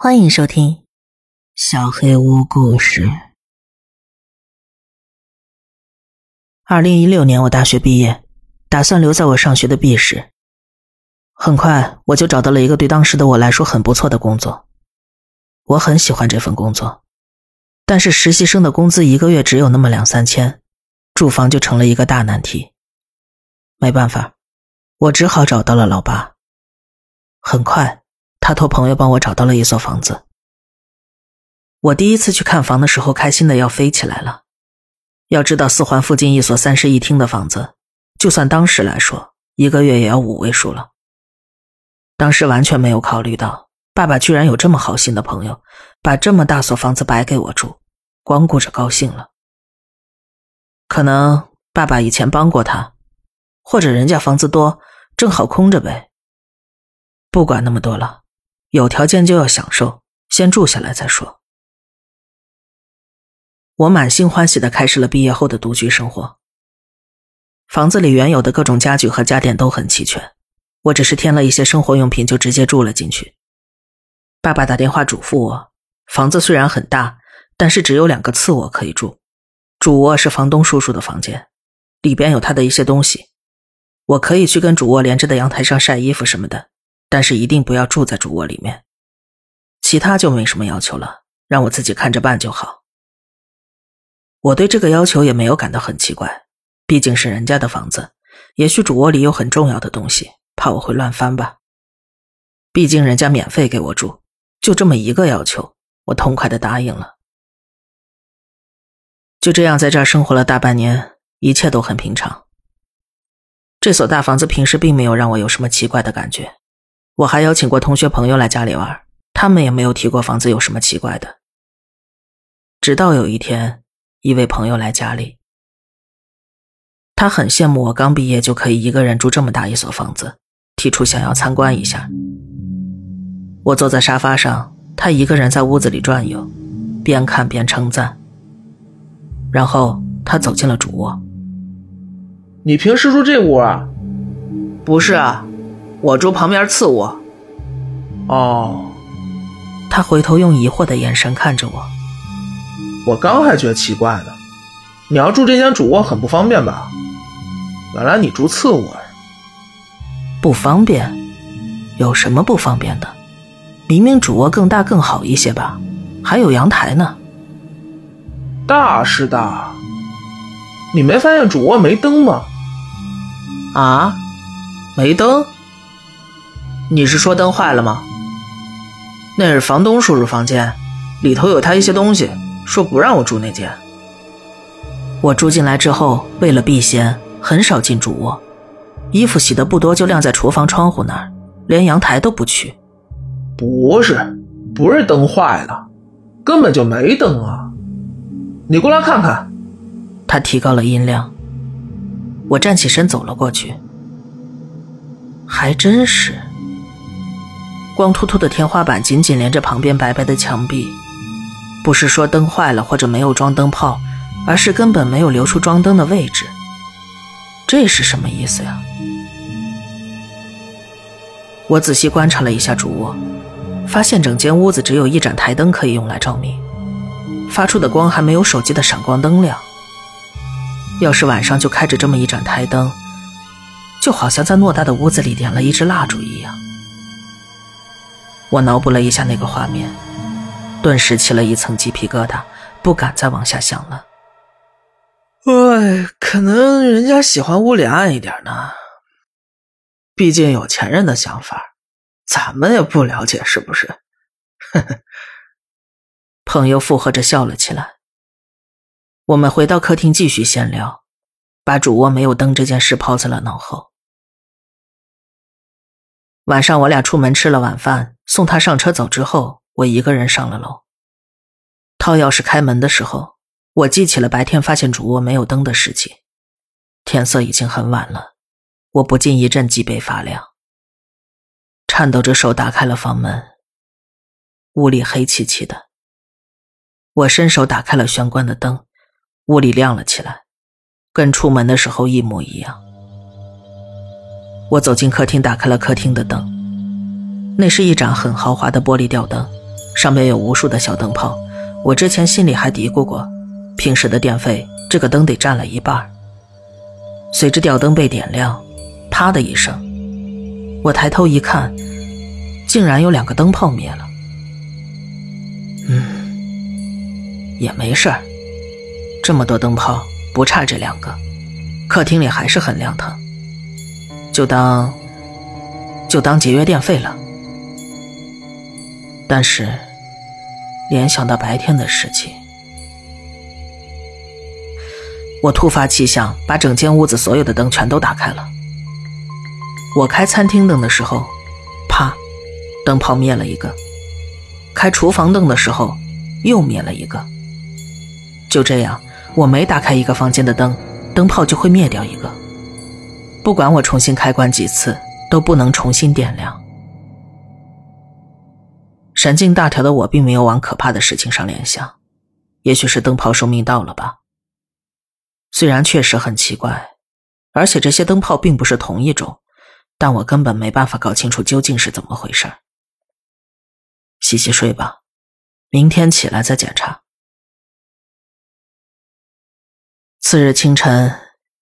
欢迎收听《小黑屋故事》。二零一六年，我大学毕业，打算留在我上学的 B 市。很快，我就找到了一个对当时的我来说很不错的工作。我很喜欢这份工作，但是实习生的工资一个月只有那么两三千，住房就成了一个大难题。没办法，我只好找到了老爸。很快，他托朋友帮我找到了一所房子。我第一次去看房的时候，开心的要飞起来了。要知道，四环附近一所三室一厅的房子，就算当时来说，一个月也要五位数了。当时完全没有考虑到，爸爸居然有这么好心的朋友，把这么大所房子白给我住，光顾着高兴了。可能爸爸以前帮过他，或者人家房子多，正好空着呗。不管那么多了，有条件就要享受，先住下来再说。我满心欢喜的开始了毕业后的独居生活。房子里原有的各种家具和家电都很齐全，我只是添了一些生活用品就直接住了进去。爸爸打电话嘱咐我，房子虽然很大，但是只有两个次卧可以住，主卧是房东叔叔的房间，里边有他的一些东西，我可以去跟主卧连着的阳台上晒衣服什么的，但是一定不要住在主卧里面。其他就没什么要求了，让我自己看着办就好。我对这个要求也没有感到很奇怪，毕竟是人家的房子，也许主卧里有很重要的东西，怕我会乱翻吧。毕竟人家免费给我住，就这么一个要求，我痛快的答应了。就这样在这儿生活了大半年，一切都很平常。这所大房子平时并没有让我有什么奇怪的感觉，我还邀请过同学朋友来家里玩，他们也没有提过房子有什么奇怪的。直到有一天。一位朋友来家里，他很羡慕我刚毕业就可以一个人住这么大一所房子，提出想要参观一下。我坐在沙发上，他一个人在屋子里转悠，边看边称赞。然后他走进了主卧。你平时住这屋啊？不是啊，我住旁边次卧。哦。他回头用疑惑的眼神看着我。我刚还觉得奇怪呢，你要住这间主卧很不方便吧？原来你住次卧呀？不方便？有什么不方便的？明明主卧更大更好一些吧，还有阳台呢。大是大，你没发现主卧没灯吗？啊？没灯？你是说灯坏了吗？那是房东叔叔房间，里头有他一些东西。说不让我住那间。我住进来之后，为了避嫌，很少进主卧，衣服洗的不多，就晾在厨房窗户那儿，连阳台都不去。不是，不是灯坏了，根本就没灯啊！你过来看看。他提高了音量。我站起身走了过去，还真是，光秃秃的天花板紧紧连着旁边白白的墙壁。不是说灯坏了或者没有装灯泡，而是根本没有留出装灯的位置。这是什么意思呀？我仔细观察了一下主卧，发现整间屋子只有一盏台灯可以用来照明，发出的光还没有手机的闪光灯亮。要是晚上就开着这么一盏台灯，就好像在偌大的屋子里点了一支蜡烛一样。我脑补了一下那个画面。顿时起了一层鸡皮疙瘩，不敢再往下想了。哎，可能人家喜欢屋里暗一点呢。毕竟有钱人的想法，咱们也不了解，是不是？呵呵。朋友附和着笑了起来。我们回到客厅继续闲聊，把主卧没有灯这件事抛在了脑后。晚上我俩出门吃了晚饭，送他上车走之后。我一个人上了楼，掏钥匙开门的时候，我记起了白天发现主卧没有灯的事情。天色已经很晚了，我不禁一阵脊背发凉，颤抖着手打开了房门。屋里黑漆漆的，我伸手打开了玄关的灯，屋里亮了起来，跟出门的时候一模一样。我走进客厅，打开了客厅的灯，那是一盏很豪华的玻璃吊灯。上面有无数的小灯泡。我之前心里还嘀咕过，平时的电费这个灯得占了一半。随着吊灯被点亮，啪的一声，我抬头一看，竟然有两个灯泡灭了。嗯，也没事儿，这么多灯泡不差这两个，客厅里还是很亮堂，就当就当节约电费了。但是，联想到白天的事情，我突发奇想，把整间屋子所有的灯全都打开了。我开餐厅灯的时候，啪，灯泡灭了一个；开厨房灯的时候，又灭了一个。就这样，我每打开一个房间的灯，灯泡就会灭掉一个。不管我重新开关几次，都不能重新点亮。神经大条的我并没有往可怕的事情上联想，也许是灯泡寿命到了吧。虽然确实很奇怪，而且这些灯泡并不是同一种，但我根本没办法搞清楚究竟是怎么回事洗洗睡吧，明天起来再检查。次日清晨，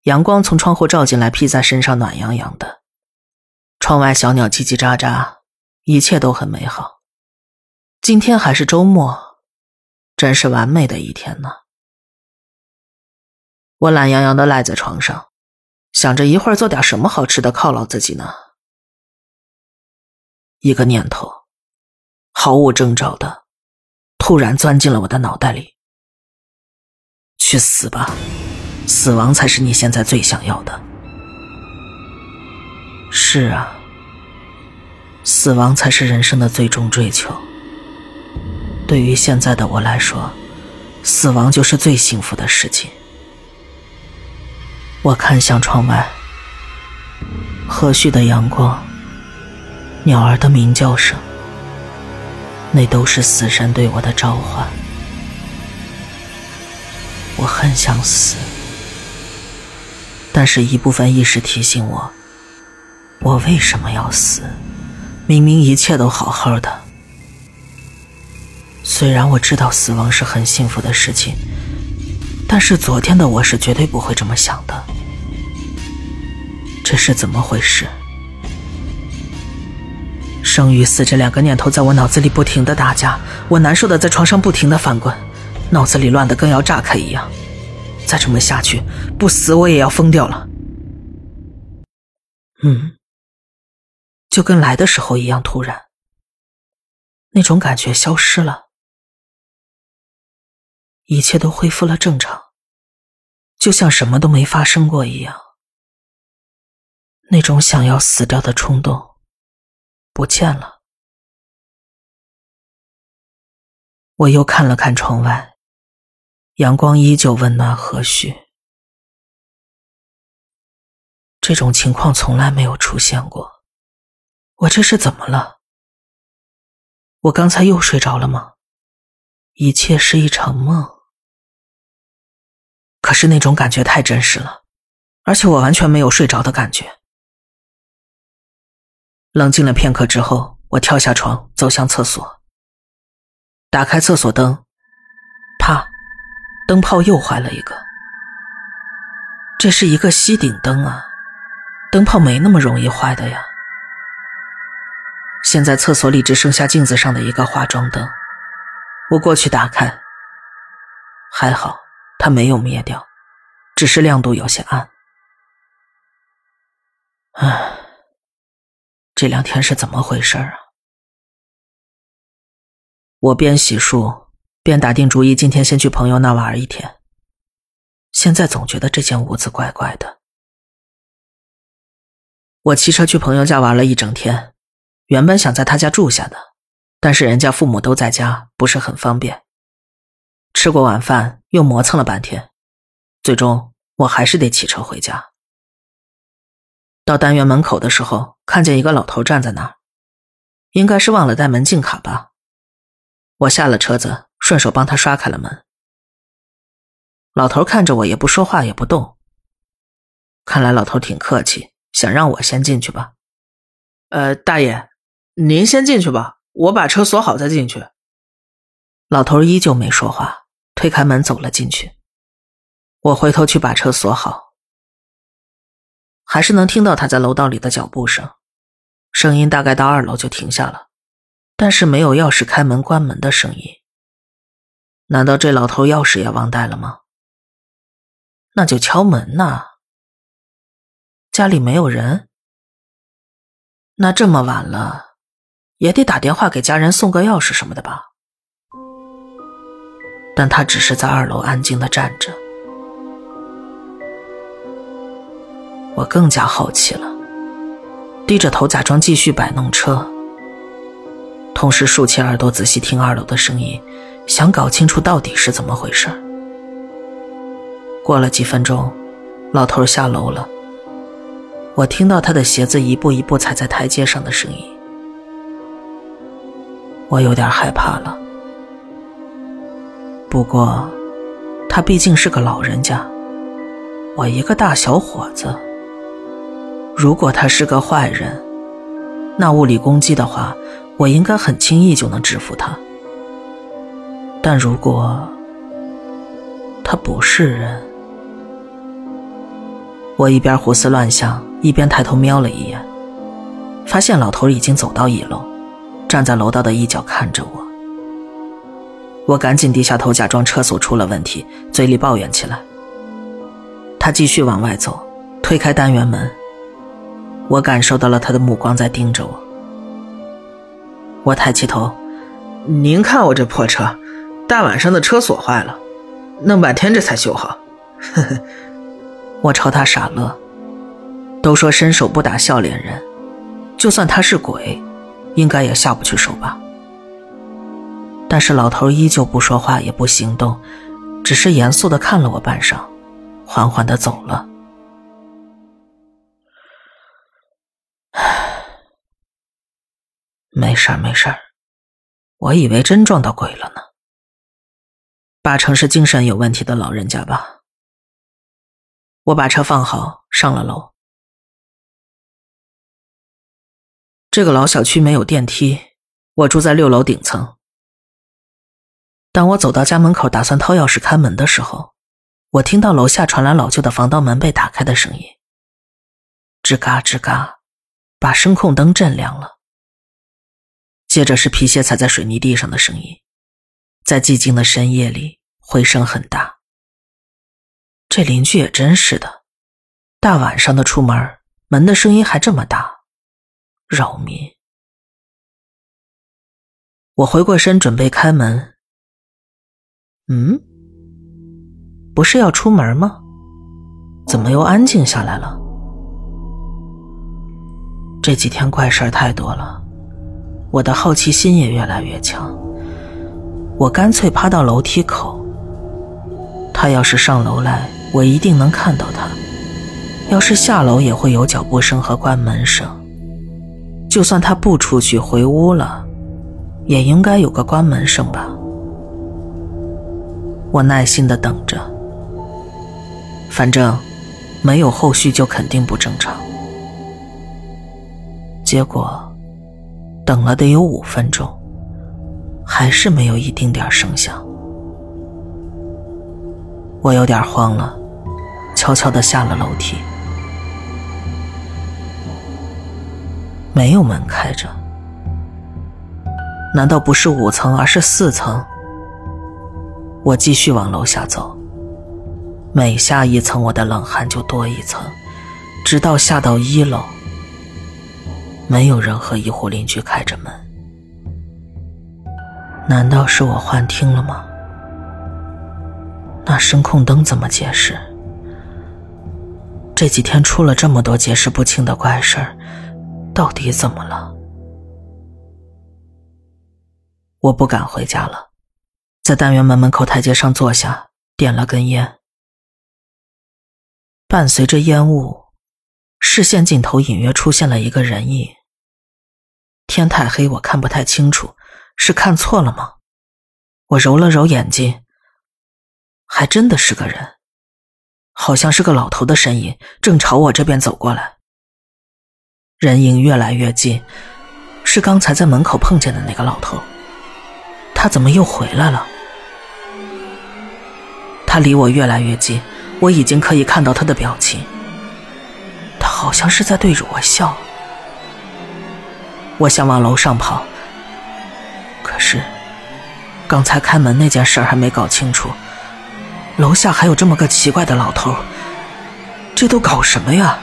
阳光从窗户照进来，披在身上，暖洋洋的。窗外小鸟叽叽喳喳，一切都很美好。今天还是周末，真是完美的一天呢。我懒洋洋的赖在床上，想着一会儿做点什么好吃的犒劳自己呢。一个念头，毫无征兆的，突然钻进了我的脑袋里。去死吧！死亡才是你现在最想要的。是啊，死亡才是人生的最终追求。对于现在的我来说，死亡就是最幸福的事情。我看向窗外，和煦的阳光，鸟儿的鸣叫声，那都是死神对我的召唤。我很想死，但是一部分意识提醒我：我为什么要死？明明一切都好好的。虽然我知道死亡是很幸福的事情，但是昨天的我是绝对不会这么想的。这是怎么回事？生与死这两个念头在我脑子里不停的打架，我难受的在床上不停的翻滚，脑子里乱的跟要炸开一样。再这么下去，不死我也要疯掉了。嗯，就跟来的时候一样突然，那种感觉消失了。一切都恢复了正常，就像什么都没发生过一样。那种想要死掉的冲动不见了。我又看了看窗外，阳光依旧温暖和煦。这种情况从来没有出现过，我这是怎么了？我刚才又睡着了吗？一切是一场梦。可是那种感觉太真实了，而且我完全没有睡着的感觉。冷静了片刻之后，我跳下床，走向厕所，打开厕所灯，啪，灯泡又坏了一个。这是一个吸顶灯啊，灯泡没那么容易坏的呀。现在厕所里只剩下镜子上的一个化妆灯，我过去打开，还好。它没有灭掉，只是亮度有些暗。唉，这两天是怎么回事啊？我边洗漱边打定主意，今天先去朋友那玩一天。现在总觉得这间屋子怪怪的。我骑车去朋友家玩了一整天，原本想在他家住下的，但是人家父母都在家，不是很方便。吃过晚饭，又磨蹭了半天，最终我还是得骑车回家。到单元门口的时候，看见一个老头站在那儿，应该是忘了带门禁卡吧。我下了车子，顺手帮他刷开了门。老头看着我，也不说话，也不动。看来老头挺客气，想让我先进去吧。呃，大爷，您先进去吧，我把车锁好再进去。老头依旧没说话，推开门走了进去。我回头去把车锁好，还是能听到他在楼道里的脚步声，声音大概到二楼就停下了，但是没有钥匙开门关门的声音。难道这老头钥匙也忘带了吗？那就敲门呐。家里没有人，那这么晚了，也得打电话给家人送个钥匙什么的吧。但他只是在二楼安静的站着，我更加好奇了，低着头假装继续摆弄车，同时竖起耳朵仔细听二楼的声音。想搞清楚到底是怎么回事。过了几分钟，老头下楼了。我听到他的鞋子一步一步踩在台阶上的声音，我有点害怕了。不过，他毕竟是个老人家，我一个大小伙子。如果他是个坏人，那物理攻击的话，我应该很轻易就能制服他。但如果他不是人，我一边胡思乱想，一边抬头瞄了一眼，发现老头已经走到一楼，站在楼道的一角看着我。我赶紧低下头，假装车锁出了问题，嘴里抱怨起来。他继续往外走，推开单元门，我感受到了他的目光在盯着我。我抬起头，您看我这破车。大晚上的车锁坏了，弄半天这才修好。呵呵，我朝他傻乐。都说伸手不打笑脸人，就算他是鬼，应该也下不去手吧。但是老头依旧不说话，也不行动，只是严肃的看了我半晌，缓缓的走了。没事儿，没事儿，我以为真撞到鬼了呢。八成是精神有问题的老人家吧。我把车放好，上了楼。这个老小区没有电梯，我住在六楼顶层。当我走到家门口，打算掏钥匙开门的时候，我听到楼下传来老旧的防盗门被打开的声音，吱嘎吱嘎，把声控灯震亮了。接着是皮鞋踩在水泥地上的声音。在寂静的深夜里，回声很大。这邻居也真是的，大晚上的出门，门的声音还这么大，扰民。我回过身准备开门，嗯，不是要出门吗？怎么又安静下来了？这几天怪事太多了，我的好奇心也越来越强。我干脆趴到楼梯口。他要是上楼来，我一定能看到他；要是下楼，也会有脚步声和关门声。就算他不出去回屋了，也应该有个关门声吧。我耐心的等着，反正没有后续就肯定不正常。结果等了得有五分钟。还是没有一丁点声响，我有点慌了，悄悄的下了楼梯。没有门开着，难道不是五层，而是四层？我继续往楼下走，每下一层，我的冷汗就多一层，直到下到一楼，没有任何一户邻居开着门。难道是我幻听了吗？那声控灯怎么解释？这几天出了这么多解释不清的怪事儿，到底怎么了？我不敢回家了，在单元门门口台阶上坐下，点了根烟。伴随着烟雾，视线尽头隐约出现了一个人影。天太黑，我看不太清楚。是看错了吗？我揉了揉眼睛，还真的是个人，好像是个老头的身影，正朝我这边走过来。人影越来越近，是刚才在门口碰见的那个老头。他怎么又回来了？他离我越来越近，我已经可以看到他的表情。他好像是在对着我笑。我想往楼上跑，可是刚才开门那件事还没搞清楚，楼下还有这么个奇怪的老头，这都搞什么呀？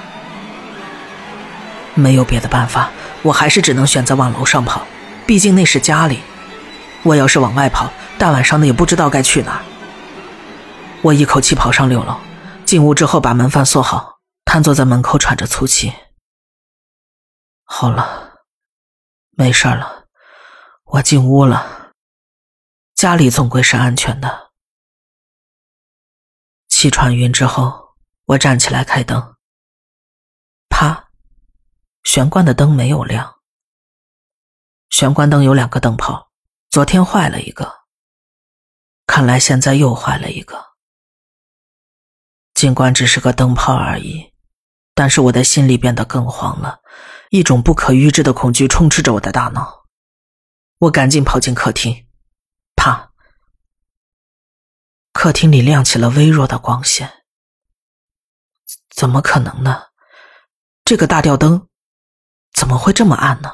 没有别的办法，我还是只能选择往楼上跑，毕竟那是家里。我要是往外跑，大晚上的也不知道该去哪。我一口气跑上六楼，进屋之后把门反锁好，瘫坐在门口喘着粗气。好了，没事了，我进屋了。家里总归是安全的。气喘匀之后，我站起来开灯。啪，玄关的灯没有亮。玄关灯有两个灯泡。昨天坏了一个，看来现在又坏了一个。尽管只是个灯泡而已，但是我的心里变得更慌了，一种不可预知的恐惧充斥着我的大脑。我赶紧跑进客厅，啪！客厅里亮起了微弱的光线。怎么可能呢？这个大吊灯怎么会这么暗呢？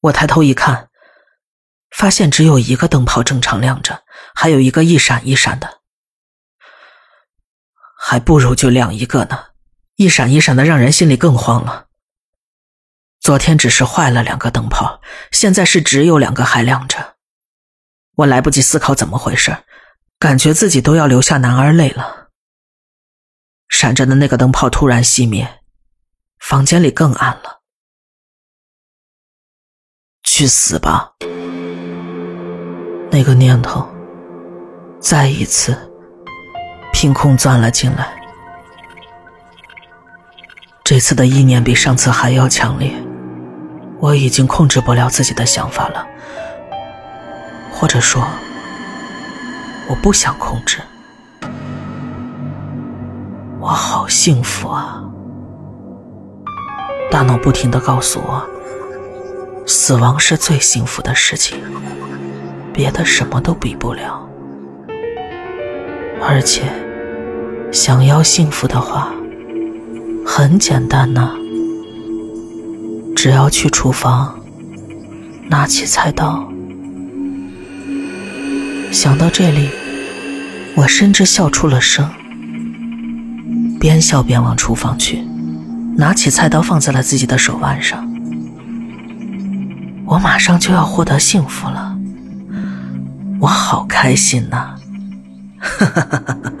我抬头一看。发现只有一个灯泡正常亮着，还有一个一闪一闪的，还不如就亮一个呢。一闪一闪的，让人心里更慌了。昨天只是坏了两个灯泡，现在是只有两个还亮着。我来不及思考怎么回事，感觉自己都要流下男儿泪了。闪着的那个灯泡突然熄灭，房间里更暗了。去死吧！那个念头再一次凭空钻了进来，这次的意念比上次还要强烈，我已经控制不了自己的想法了，或者说，我不想控制。我好幸福啊！大脑不停的告诉我，死亡是最幸福的事情。别的什么都比不了，而且想要幸福的话，很简单呐，只要去厨房拿起菜刀。想到这里，我甚至笑出了声，边笑边往厨房去，拿起菜刀放在了自己的手腕上。我马上就要获得幸福了。我好开心呐！哈哈哈哈哈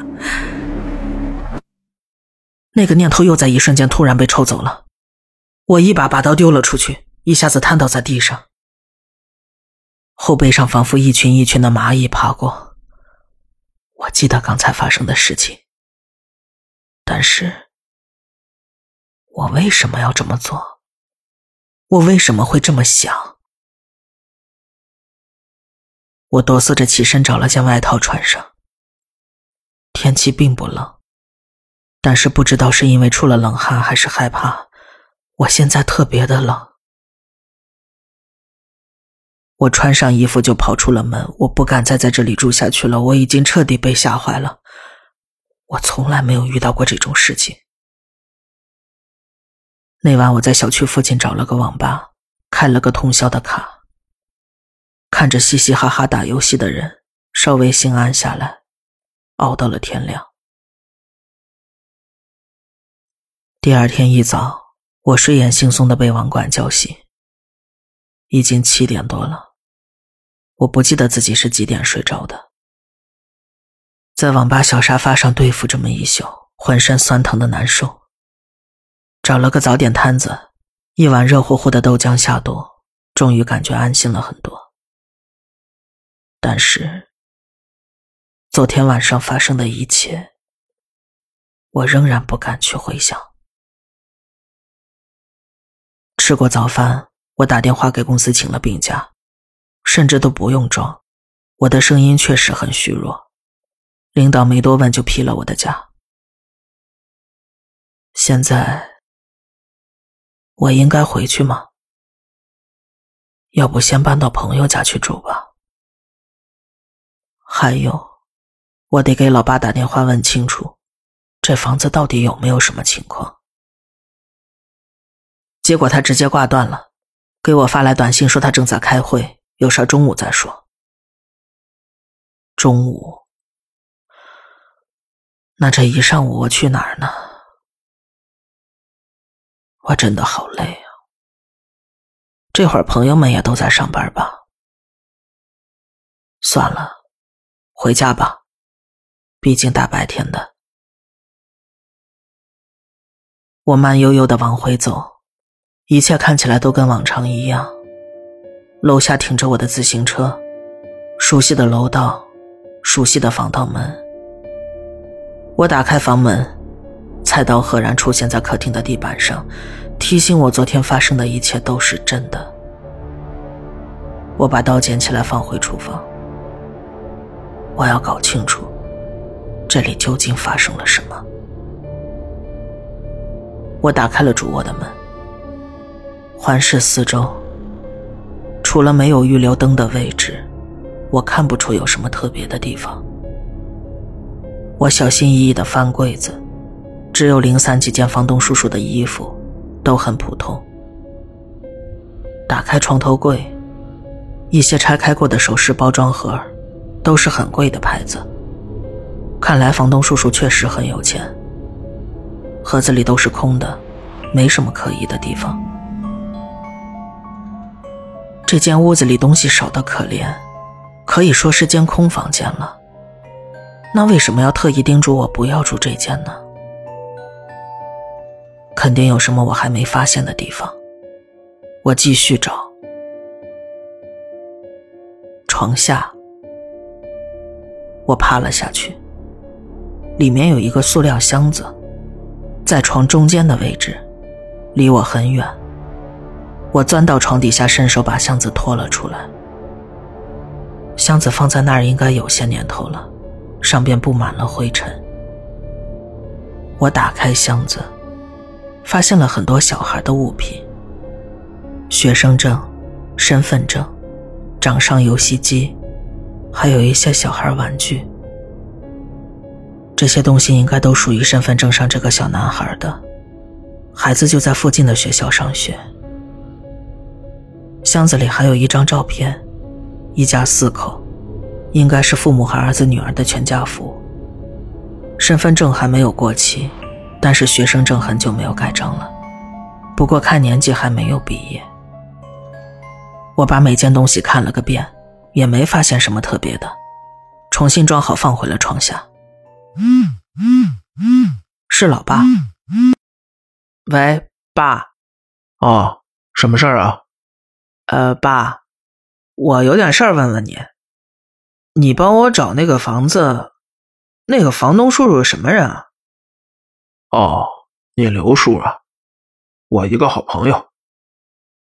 那个念头又在一瞬间突然被抽走了，我一把把刀丢了出去，一下子瘫倒在地上，后背上仿佛一群一群的蚂蚁爬过。我记得刚才发生的事情，但是，我为什么要这么做？我为什么会这么想？我哆嗦着起身，找了件外套穿上。天气并不冷，但是不知道是因为出了冷汗还是害怕，我现在特别的冷。我穿上衣服就跑出了门，我不敢再在这里住下去了，我已经彻底被吓坏了。我从来没有遇到过这种事情。那晚我在小区附近找了个网吧，开了个通宵的卡。看着嘻嘻哈哈打游戏的人，稍微心安下来，熬到了天亮。第二天一早，我睡眼惺忪的被网管叫醒。已经七点多了，我不记得自己是几点睡着的。在网吧小沙发上对付这么一宿，浑身酸疼的难受。找了个早点摊子，一碗热乎乎的豆浆下肚，终于感觉安心了很多。但是，昨天晚上发生的一切，我仍然不敢去回想。吃过早饭，我打电话给公司请了病假，甚至都不用装，我的声音确实很虚弱。领导没多问就批了我的假。现在，我应该回去吗？要不先搬到朋友家去住吧。还有，我得给老爸打电话问清楚，这房子到底有没有什么情况。结果他直接挂断了，给我发来短信说他正在开会，有事中午再说。中午，那这一上午我去哪儿呢？我真的好累啊！这会儿朋友们也都在上班吧？算了，回家吧，毕竟大白天的。我慢悠悠的往回走。一切看起来都跟往常一样。楼下停着我的自行车，熟悉的楼道，熟悉的防盗门。我打开房门，菜刀赫然出现在客厅的地板上，提醒我昨天发生的一切都是真的。我把刀捡起来放回厨房。我要搞清楚，这里究竟发生了什么。我打开了主卧的门。环视四周，除了没有预留灯的位置，我看不出有什么特别的地方。我小心翼翼的翻柜子，只有零散几件房东叔叔的衣服，都很普通。打开床头柜，一些拆开过的首饰包装盒，都是很贵的牌子。看来房东叔叔确实很有钱。盒子里都是空的，没什么可疑的地方。这间屋子里东西少得可怜，可以说是间空房间了。那为什么要特意叮嘱我不要住这间呢？肯定有什么我还没发现的地方。我继续找。床下，我趴了下去。里面有一个塑料箱子，在床中间的位置，离我很远。我钻到床底下，伸手把箱子拖了出来。箱子放在那儿应该有些年头了，上边布满了灰尘。我打开箱子，发现了很多小孩的物品：学生证、身份证、掌上游戏机，还有一些小孩玩具。这些东西应该都属于身份证上这个小男孩的，孩子就在附近的学校上学。箱子里还有一张照片，一家四口，应该是父母和儿子、女儿的全家福。身份证还没有过期，但是学生证很久没有盖章了。不过看年纪还没有毕业。我把每件东西看了个遍，也没发现什么特别的，重新装好放回了床下。是老爸。喂，爸。哦，什么事儿啊？呃，爸，我有点事儿问问你，你帮我找那个房子，那个房东叔叔是什么人啊？哦，你刘叔啊，我一个好朋友，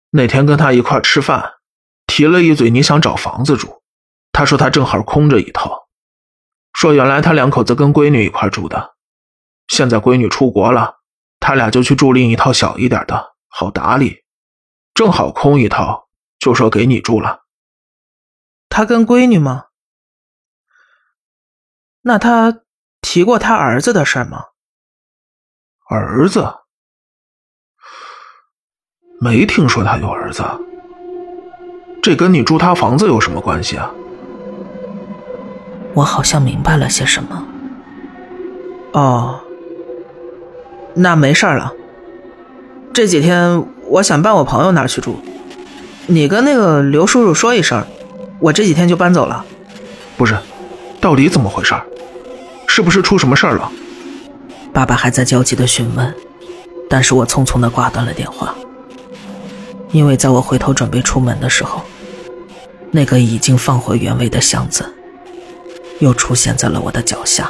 那天跟他一块吃饭，提了一嘴你想找房子住，他说他正好空着一套，说原来他两口子跟闺女一块住的，现在闺女出国了，他俩就去住另一套小一点的，好打理，正好空一套。就说给你住了。他跟闺女吗？那他提过他儿子的事吗？儿子？没听说他有儿子。这跟你住他房子有什么关系啊？我好像明白了些什么。哦，那没事了。这几天我想搬我朋友那儿去住。你跟那个刘叔叔说一声，我这几天就搬走了。不是，到底怎么回事？是不是出什么事儿了？爸爸还在焦急的询问，但是我匆匆的挂断了电话。因为在我回头准备出门的时候，那个已经放回原位的箱子，又出现在了我的脚下。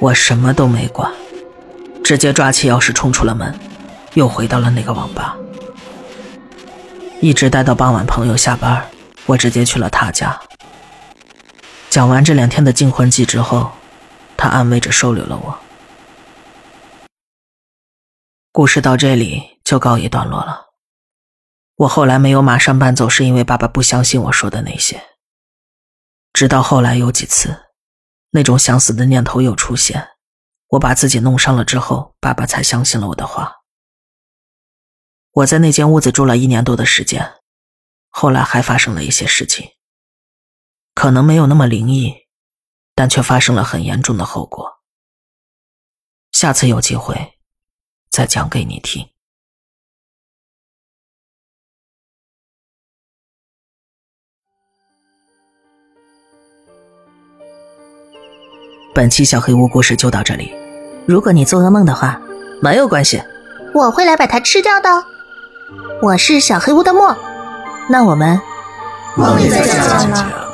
我什么都没管，直接抓起钥匙冲出了门，又回到了那个网吧。一直待到傍晚，朋友下班，我直接去了他家。讲完这两天的惊魂记之后，他安慰着收留了我。故事到这里就告一段落了。我后来没有马上搬走，是因为爸爸不相信我说的那些。直到后来有几次，那种想死的念头又出现，我把自己弄伤了之后，爸爸才相信了我的话。我在那间屋子住了一年多的时间，后来还发生了一些事情，可能没有那么灵异，但却发生了很严重的后果。下次有机会再讲给你听。本期小黑屋故事就到这里。如果你做噩梦的话，没有关系，我会来把它吃掉的。我是小黑屋的墨，那我们梦里再见了。